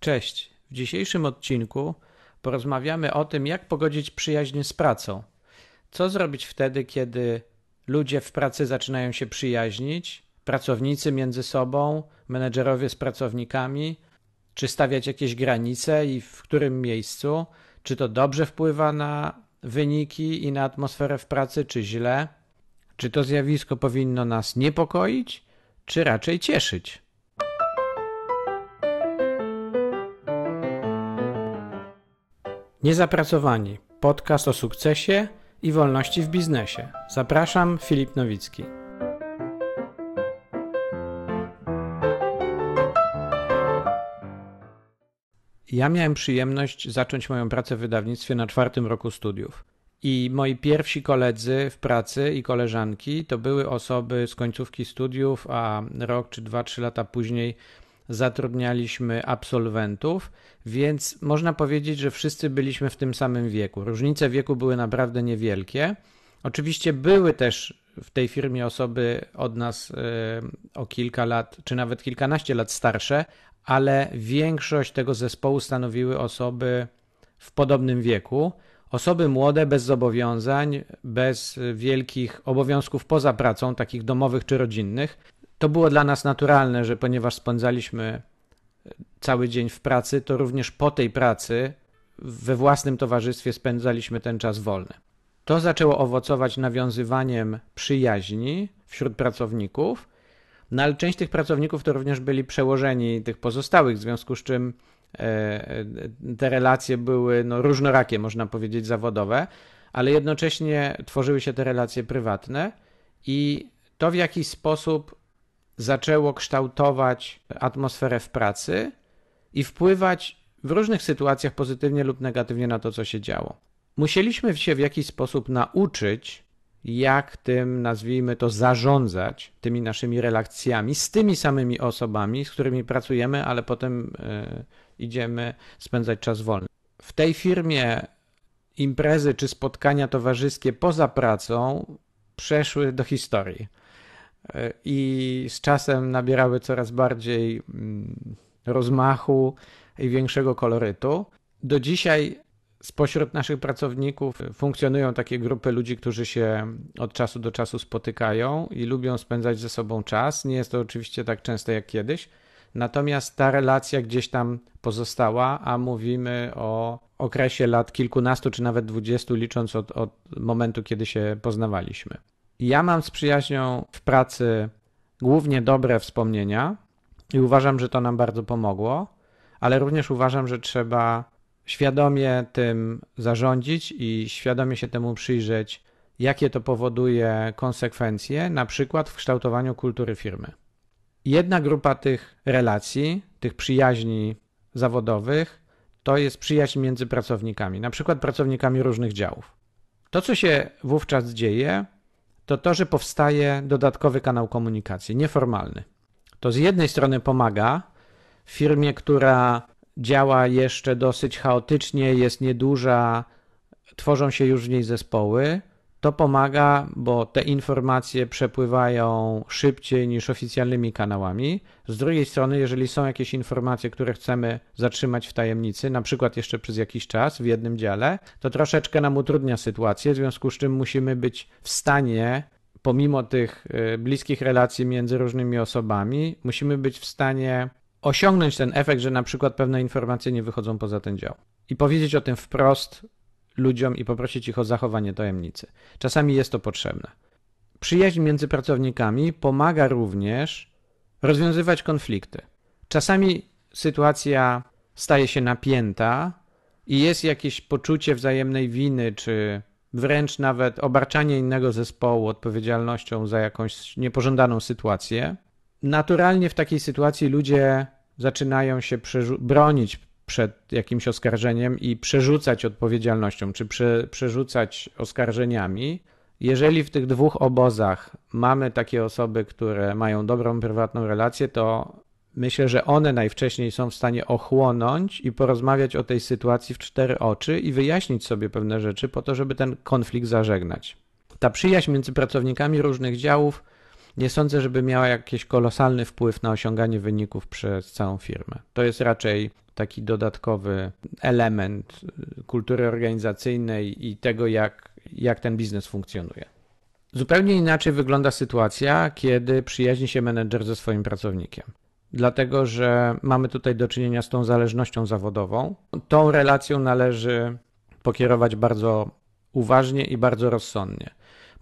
Cześć. W dzisiejszym odcinku porozmawiamy o tym, jak pogodzić przyjaźń z pracą. Co zrobić wtedy, kiedy ludzie w pracy zaczynają się przyjaźnić, pracownicy między sobą, menedżerowie z pracownikami, czy stawiać jakieś granice i w którym miejscu, czy to dobrze wpływa na wyniki i na atmosferę w pracy, czy źle, czy to zjawisko powinno nas niepokoić, czy raczej cieszyć. Niezapracowani. Podcast o sukcesie i wolności w biznesie. Zapraszam, Filip Nowicki. Ja miałem przyjemność zacząć moją pracę w wydawnictwie na czwartym roku studiów. I moi pierwsi koledzy w pracy i koleżanki to były osoby z końcówki studiów, a rok czy dwa, trzy lata później zatrudnialiśmy absolwentów, więc można powiedzieć, że wszyscy byliśmy w tym samym wieku. Różnice wieku były naprawdę niewielkie. Oczywiście były też w tej firmie osoby od nas e, o kilka lat, czy nawet kilkanaście lat starsze, ale większość tego zespołu stanowiły osoby w podobnym wieku. Osoby młode, bez zobowiązań, bez wielkich obowiązków poza pracą, takich domowych czy rodzinnych. To było dla nas naturalne, że ponieważ spędzaliśmy cały dzień w pracy, to również po tej pracy we własnym towarzystwie spędzaliśmy ten czas wolny. To zaczęło owocować nawiązywaniem przyjaźni wśród pracowników, no ale część tych pracowników to również byli przełożeni tych pozostałych, w związku z czym e, te relacje były no, różnorakie, można powiedzieć, zawodowe, ale jednocześnie tworzyły się te relacje prywatne i to w jakiś sposób zaczęło kształtować atmosferę w pracy i wpływać w różnych sytuacjach pozytywnie lub negatywnie na to, co się działo. Musieliśmy się w jakiś sposób nauczyć, jak tym, nazwijmy to, zarządzać tymi naszymi relacjami z tymi samymi osobami, z którymi pracujemy, ale potem y, idziemy spędzać czas wolny. W tej firmie imprezy czy spotkania towarzyskie poza pracą przeszły do historii i z czasem nabierały coraz bardziej mm, rozmachu i większego kolorytu. Do dzisiaj spośród naszych pracowników funkcjonują takie grupy ludzi, którzy się od czasu do czasu spotykają i lubią spędzać ze sobą czas. Nie jest to oczywiście tak często jak kiedyś, natomiast ta relacja gdzieś tam pozostała, a mówimy o okresie lat kilkunastu czy nawet dwudziestu, licząc od, od momentu, kiedy się poznawaliśmy. Ja mam z przyjaźnią w pracy głównie dobre wspomnienia i uważam, że to nam bardzo pomogło, ale również uważam, że trzeba świadomie tym zarządzić i świadomie się temu przyjrzeć, jakie to powoduje konsekwencje, na przykład w kształtowaniu kultury firmy. Jedna grupa tych relacji, tych przyjaźni zawodowych, to jest przyjaźń między pracownikami, na przykład pracownikami różnych działów. To, co się wówczas dzieje, to to, że powstaje dodatkowy kanał komunikacji, nieformalny. To z jednej strony pomaga firmie, która działa jeszcze dosyć chaotycznie, jest nieduża, tworzą się już w niej zespoły, to pomaga, bo te informacje przepływają szybciej niż oficjalnymi kanałami. Z drugiej strony, jeżeli są jakieś informacje, które chcemy zatrzymać w tajemnicy, na przykład jeszcze przez jakiś czas w jednym dziale, to troszeczkę nam utrudnia sytuację, w związku z czym musimy być w stanie, pomimo tych y, bliskich relacji między różnymi osobami, musimy być w stanie osiągnąć ten efekt, że na przykład pewne informacje nie wychodzą poza ten dział. I powiedzieć o tym wprost, ludziom i poprosić ich o zachowanie tajemnicy. Czasami jest to potrzebne. Przyjaźń między pracownikami pomaga również rozwiązywać konflikty. Czasami sytuacja staje się napięta i jest jakieś poczucie wzajemnej winy, czy wręcz nawet obarczanie innego zespołu odpowiedzialnością za jakąś niepożądaną sytuację. Naturalnie w takiej sytuacji ludzie zaczynają się bronić przed jakimś oskarżeniem i przerzucać odpowiedzialnością, czy prze, przerzucać oskarżeniami. Jeżeli w tych dwóch obozach mamy takie osoby, które mają dobrą prywatną relację, to myślę, że one najwcześniej są w stanie ochłonąć i porozmawiać o tej sytuacji w cztery oczy i wyjaśnić sobie pewne rzeczy po to, żeby ten konflikt zażegnać. Ta przyjaźń między pracownikami różnych działów nie sądzę, żeby miała jakiś kolosalny wpływ na osiąganie wyników przez całą firmę. To jest raczej taki dodatkowy element kultury organizacyjnej i tego, jak, jak ten biznes funkcjonuje. Zupełnie inaczej wygląda sytuacja, kiedy przyjaźni się menedżer ze swoim pracownikiem. Dlatego, że mamy tutaj do czynienia z tą zależnością zawodową. Tą relacją należy pokierować bardzo uważnie i bardzo rozsądnie,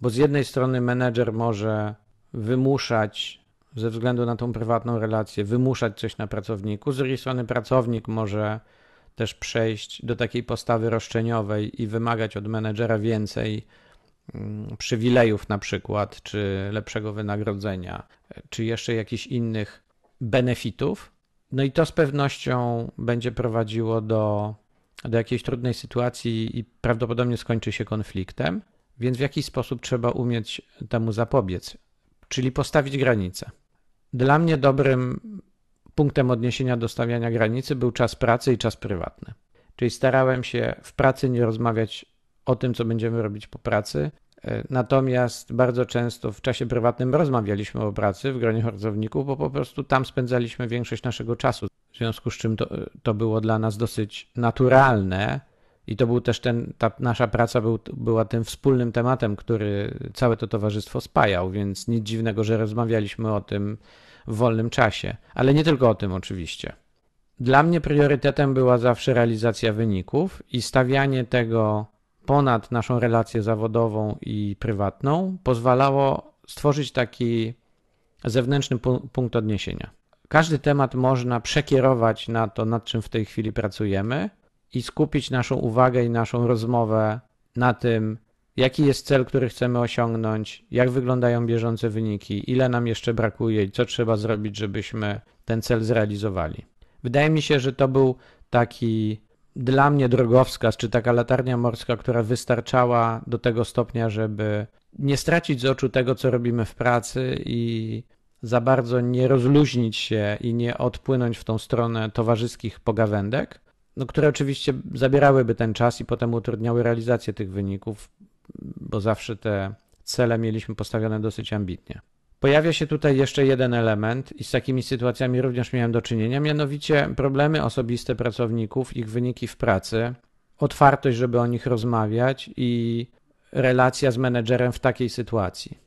bo z jednej strony menedżer może wymuszać ze względu na tą prywatną relację, wymuszać coś na pracowniku, z drugiej strony pracownik może też przejść do takiej postawy roszczeniowej i wymagać od menedżera więcej mm, przywilejów na przykład, czy lepszego wynagrodzenia, czy jeszcze jakichś innych benefitów. No i to z pewnością będzie prowadziło do, do jakiejś trudnej sytuacji i prawdopodobnie skończy się konfliktem, więc w jakiś sposób trzeba umieć temu zapobiec, czyli postawić granice. Dla mnie dobrym punktem odniesienia do stawiania granicy był czas pracy i czas prywatny. Czyli starałem się w pracy nie rozmawiać o tym, co będziemy robić po pracy, E, natomiast bardzo często w czasie prywatnym rozmawialiśmy o pracy w gronie pracowników, bo po prostu tam spędzaliśmy większość naszego czasu. W związku z czym to, to było dla nas dosyć naturalne i to był też ten, ta nasza praca był, była tym wspólnym tematem, który całe to towarzystwo spajał, więc nic dziwnego, że rozmawialiśmy o tym w wolnym czasie. Ale nie tylko o tym oczywiście. Dla mnie priorytetem była zawsze realizacja wyników i stawianie tego ponad naszą relację zawodową i prywatną pozwalało stworzyć taki zewnętrzny punkt odniesienia. Każdy temat można przekierować na to, nad czym w tej chwili pracujemy i skupić naszą uwagę i naszą rozmowę na tym, jaki jest cel, który chcemy osiągnąć, jak wyglądają bieżące wyniki, ile nam jeszcze brakuje i co trzeba zrobić, żebyśmy ten cel zrealizowali. Wydaje mi się, że to był taki dla mnie drogowskaz, czy taka latarnia morska, która wystarczała do tego stopnia, żeby nie stracić z oczu tego, co robimy w pracy i za bardzo nie rozluźnić się i nie odpłynąć w tą stronę towarzyskich pogawędek, no, które oczywiście zabierałyby ten czas i potem utrudniały realizację tych wyników, bo zawsze te cele mieliśmy postawione dosyć ambitnie. Pojawia się tutaj jeszcze jeden element i z takimi sytuacjami również miałem do czynienia, mianowicie problemy osobiste pracowników, ich wyniki w pracy, otwartość, żeby o nich rozmawiać i relacja z menedżerem w takiej sytuacji.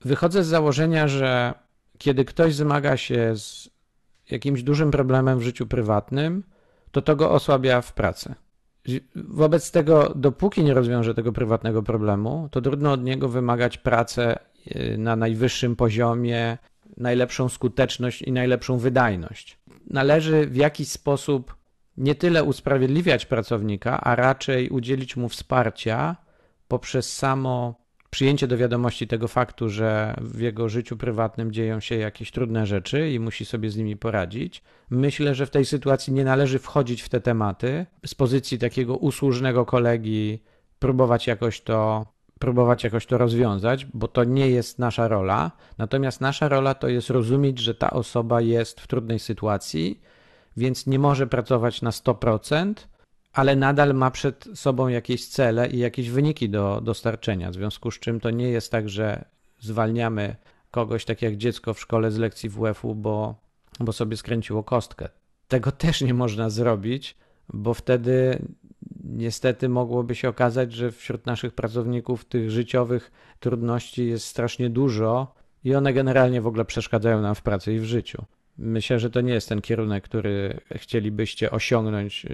Wychodzę z założenia, że kiedy ktoś zmaga się z jakimś dużym problemem w życiu prywatnym, to to go osłabia w pracy. Wobec tego, dopóki nie rozwiąże tego prywatnego problemu, to trudno od niego wymagać pracę Y, na najwyższym poziomie, najlepszą skuteczność i najlepszą wydajność. Należy w jakiś sposób nie tyle usprawiedliwiać pracownika, a raczej udzielić mu wsparcia poprzez samo przyjęcie do wiadomości tego faktu, że w jego życiu prywatnym dzieją się jakieś trudne rzeczy i musi sobie z nimi poradzić. Myślę, że w tej sytuacji nie należy wchodzić w te tematy z pozycji takiego usłużnego kolegi, próbować jakoś to próbować jakoś to rozwiązać, bo to nie jest nasza rola. Natomiast nasza rola to jest rozumieć, że ta osoba jest w trudnej sytuacji, więc nie może pracować na 100%, ale nadal ma przed sobą jakieś cele i jakieś wyniki do dostarczenia. W związku z czym to nie jest tak, że zwalniamy kogoś tak jak dziecko w szkole z lekcji WF-u, bo, bo sobie skręciło kostkę. Tego też nie można zrobić, bo wtedy niestety mogłoby się okazać, że wśród naszych pracowników tych życiowych trudności jest strasznie dużo i one generalnie w ogóle przeszkadzają nam w pracy i w życiu. Myślę, że to nie jest ten kierunek, który chcielibyście osiągnąć y,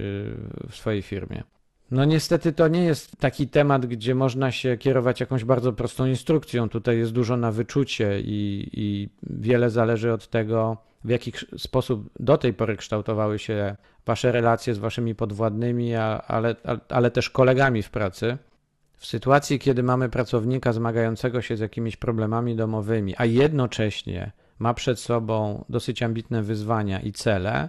w swojej firmie. No niestety to nie jest taki temat, gdzie można się kierować jakąś bardzo prostą instrukcją. Tutaj jest dużo na wyczucie i, i wiele zależy od tego, w jaki sposób do tej pory kształtowały się wasze relacje z waszymi podwładnymi, ale, ale też kolegami w pracy. W sytuacji, kiedy mamy pracownika zmagającego się z jakimiś problemami domowymi, a jednocześnie ma przed sobą dosyć ambitne wyzwania i cele,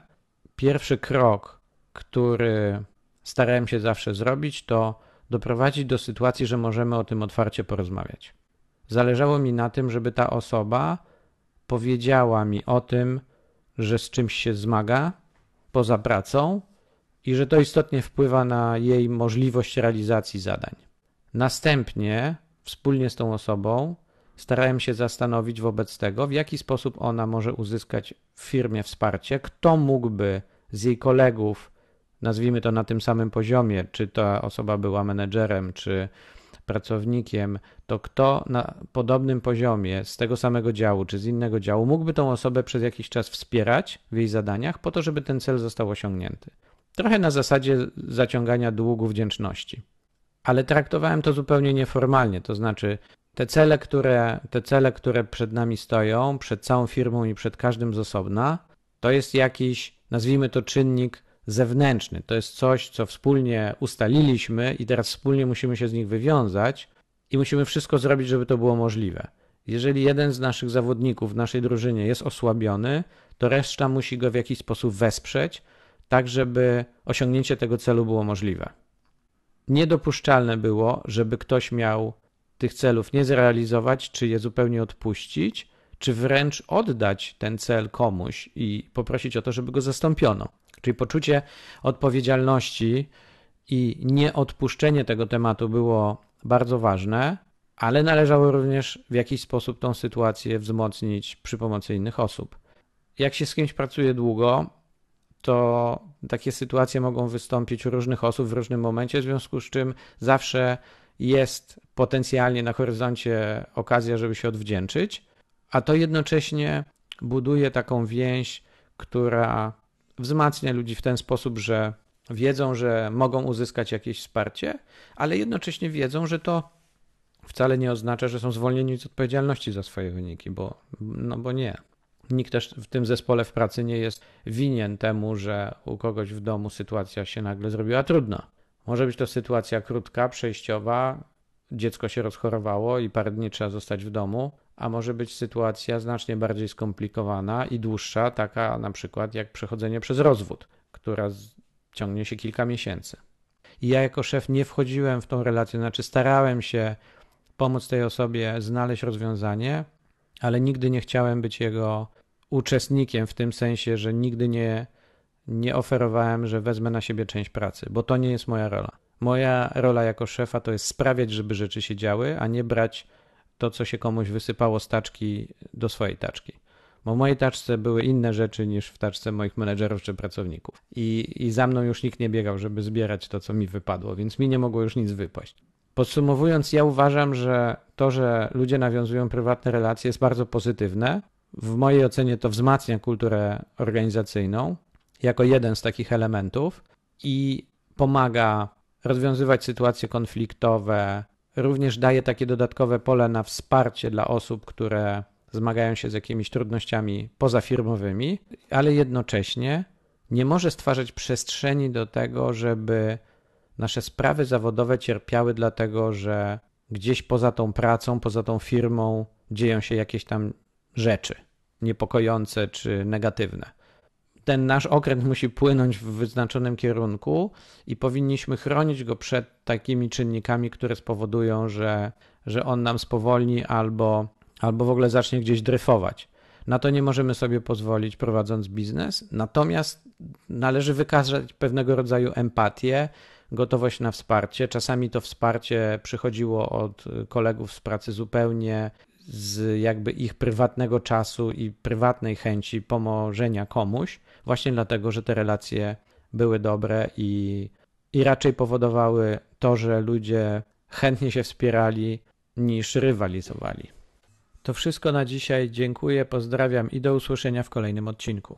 pierwszy krok, który starałem się zawsze zrobić, to doprowadzić do sytuacji, że możemy o tym otwarcie porozmawiać. Zależało mi na tym, żeby ta osoba powiedziała mi o tym, że z czymś się zmaga poza pracą i że to istotnie wpływa na jej możliwość realizacji zadań. Następnie, wspólnie z tą osobą, starałem się zastanowić wobec tego, w jaki sposób ona może uzyskać w firmie wsparcie, kto mógłby z jej kolegów, nazwijmy to na tym samym poziomie, czy ta osoba była menedżerem, czy pracownikiem, to kto na podobnym poziomie z tego samego działu czy z innego działu mógłby tą osobę przez jakiś czas wspierać w jej zadaniach po to, żeby ten cel został osiągnięty. Trochę na zasadzie zaciągania długu wdzięczności. Ale traktowałem to zupełnie nieformalnie, to znaczy te cele, które, te cele, które przed nami stoją, przed całą firmą i przed każdym z osobna, to jest jakiś, nazwijmy to czynnik zewnętrzny. To jest coś, co wspólnie ustaliliśmy i teraz wspólnie musimy się z nich wywiązać i musimy wszystko zrobić, żeby to było możliwe. Jeżeli jeden z naszych zawodników w naszej drużynie jest osłabiony, to reszta musi go w jakiś sposób wesprzeć, tak żeby osiągnięcie tego celu było możliwe. Niedopuszczalne było, żeby ktoś miał tych celów nie zrealizować, czy je zupełnie odpuścić, czy wręcz oddać ten cel komuś i poprosić o to, żeby go zastąpiono. Czyli poczucie odpowiedzialności i nieodpuszczenie tego tematu było bardzo ważne, ale należało również w jakiś sposób tą sytuację wzmocnić przy pomocy innych osób. Jak się z kimś pracuje długo, to takie sytuacje mogą wystąpić u różnych osób w różnym momencie, w związku z czym zawsze jest potencjalnie na horyzoncie okazja, żeby się odwdzięczyć, a to jednocześnie buduje taką więź, która wzmacnia ludzi w ten sposób, że wiedzą, że mogą uzyskać jakieś wsparcie, ale jednocześnie wiedzą, że to wcale nie oznacza, że są zwolnieni z odpowiedzialności za swoje wyniki, bo, no bo nie. Nikt też w tym zespole w pracy nie jest winien temu, że u kogoś w domu sytuacja się nagle zrobiła trudna. Może być to sytuacja krótka, przejściowa, dziecko się rozchorowało i parę dni trzeba zostać w domu, a może być sytuacja znacznie bardziej skomplikowana i dłuższa, taka na przykład jak przechodzenie przez rozwód, która ciągnie się kilka miesięcy. I ja jako szef nie wchodziłem w tą relację, znaczy starałem się pomóc tej osobie znaleźć rozwiązanie, ale nigdy nie chciałem być jego uczestnikiem w tym sensie, że nigdy nie, nie oferowałem, że wezmę na siebie część pracy, bo to nie jest moja rola. Moja rola jako szefa to jest sprawiać, żeby rzeczy się działy, a nie brać to, co się komuś wysypało z taczki do swojej taczki. Bo w mojej taczce były inne rzeczy niż w taczce moich menedżerów czy pracowników. I, I za mną już nikt nie biegał, żeby zbierać to, co mi wypadło, więc mi nie mogło już nic wypaść. Podsumowując, ja uważam, że to, że ludzie nawiązują prywatne relacje jest bardzo pozytywne. W mojej ocenie to wzmacnia kulturę organizacyjną jako jeden z takich elementów i pomaga rozwiązywać sytuacje konfliktowe, również daje takie dodatkowe pole na wsparcie dla osób, które zmagają się z jakimiś trudnościami pozafirmowymi, ale jednocześnie nie może stwarzać przestrzeni do tego, żeby nasze sprawy zawodowe cierpiały, dlatego że gdzieś poza tą pracą, poza tą firmą dzieją się jakieś tam rzeczy niepokojące czy negatywne ten nasz okręt musi płynąć w wyznaczonym kierunku i powinniśmy chronić go przed takimi czynnikami, które spowodują, że, że on nam spowolni albo, albo w ogóle zacznie gdzieś dryfować. Na to nie możemy sobie pozwolić prowadząc biznes, natomiast należy wykazać pewnego rodzaju empatię, gotowość na wsparcie. Czasami to wsparcie przychodziło od kolegów z pracy zupełnie z jakby ich prywatnego czasu i prywatnej chęci pomożenia komuś, właśnie dlatego, że te relacje były dobre i, i raczej powodowały to, że ludzie chętnie się wspierali niż rywalizowali. To wszystko na dzisiaj. Dziękuję, pozdrawiam i do usłyszenia w kolejnym odcinku.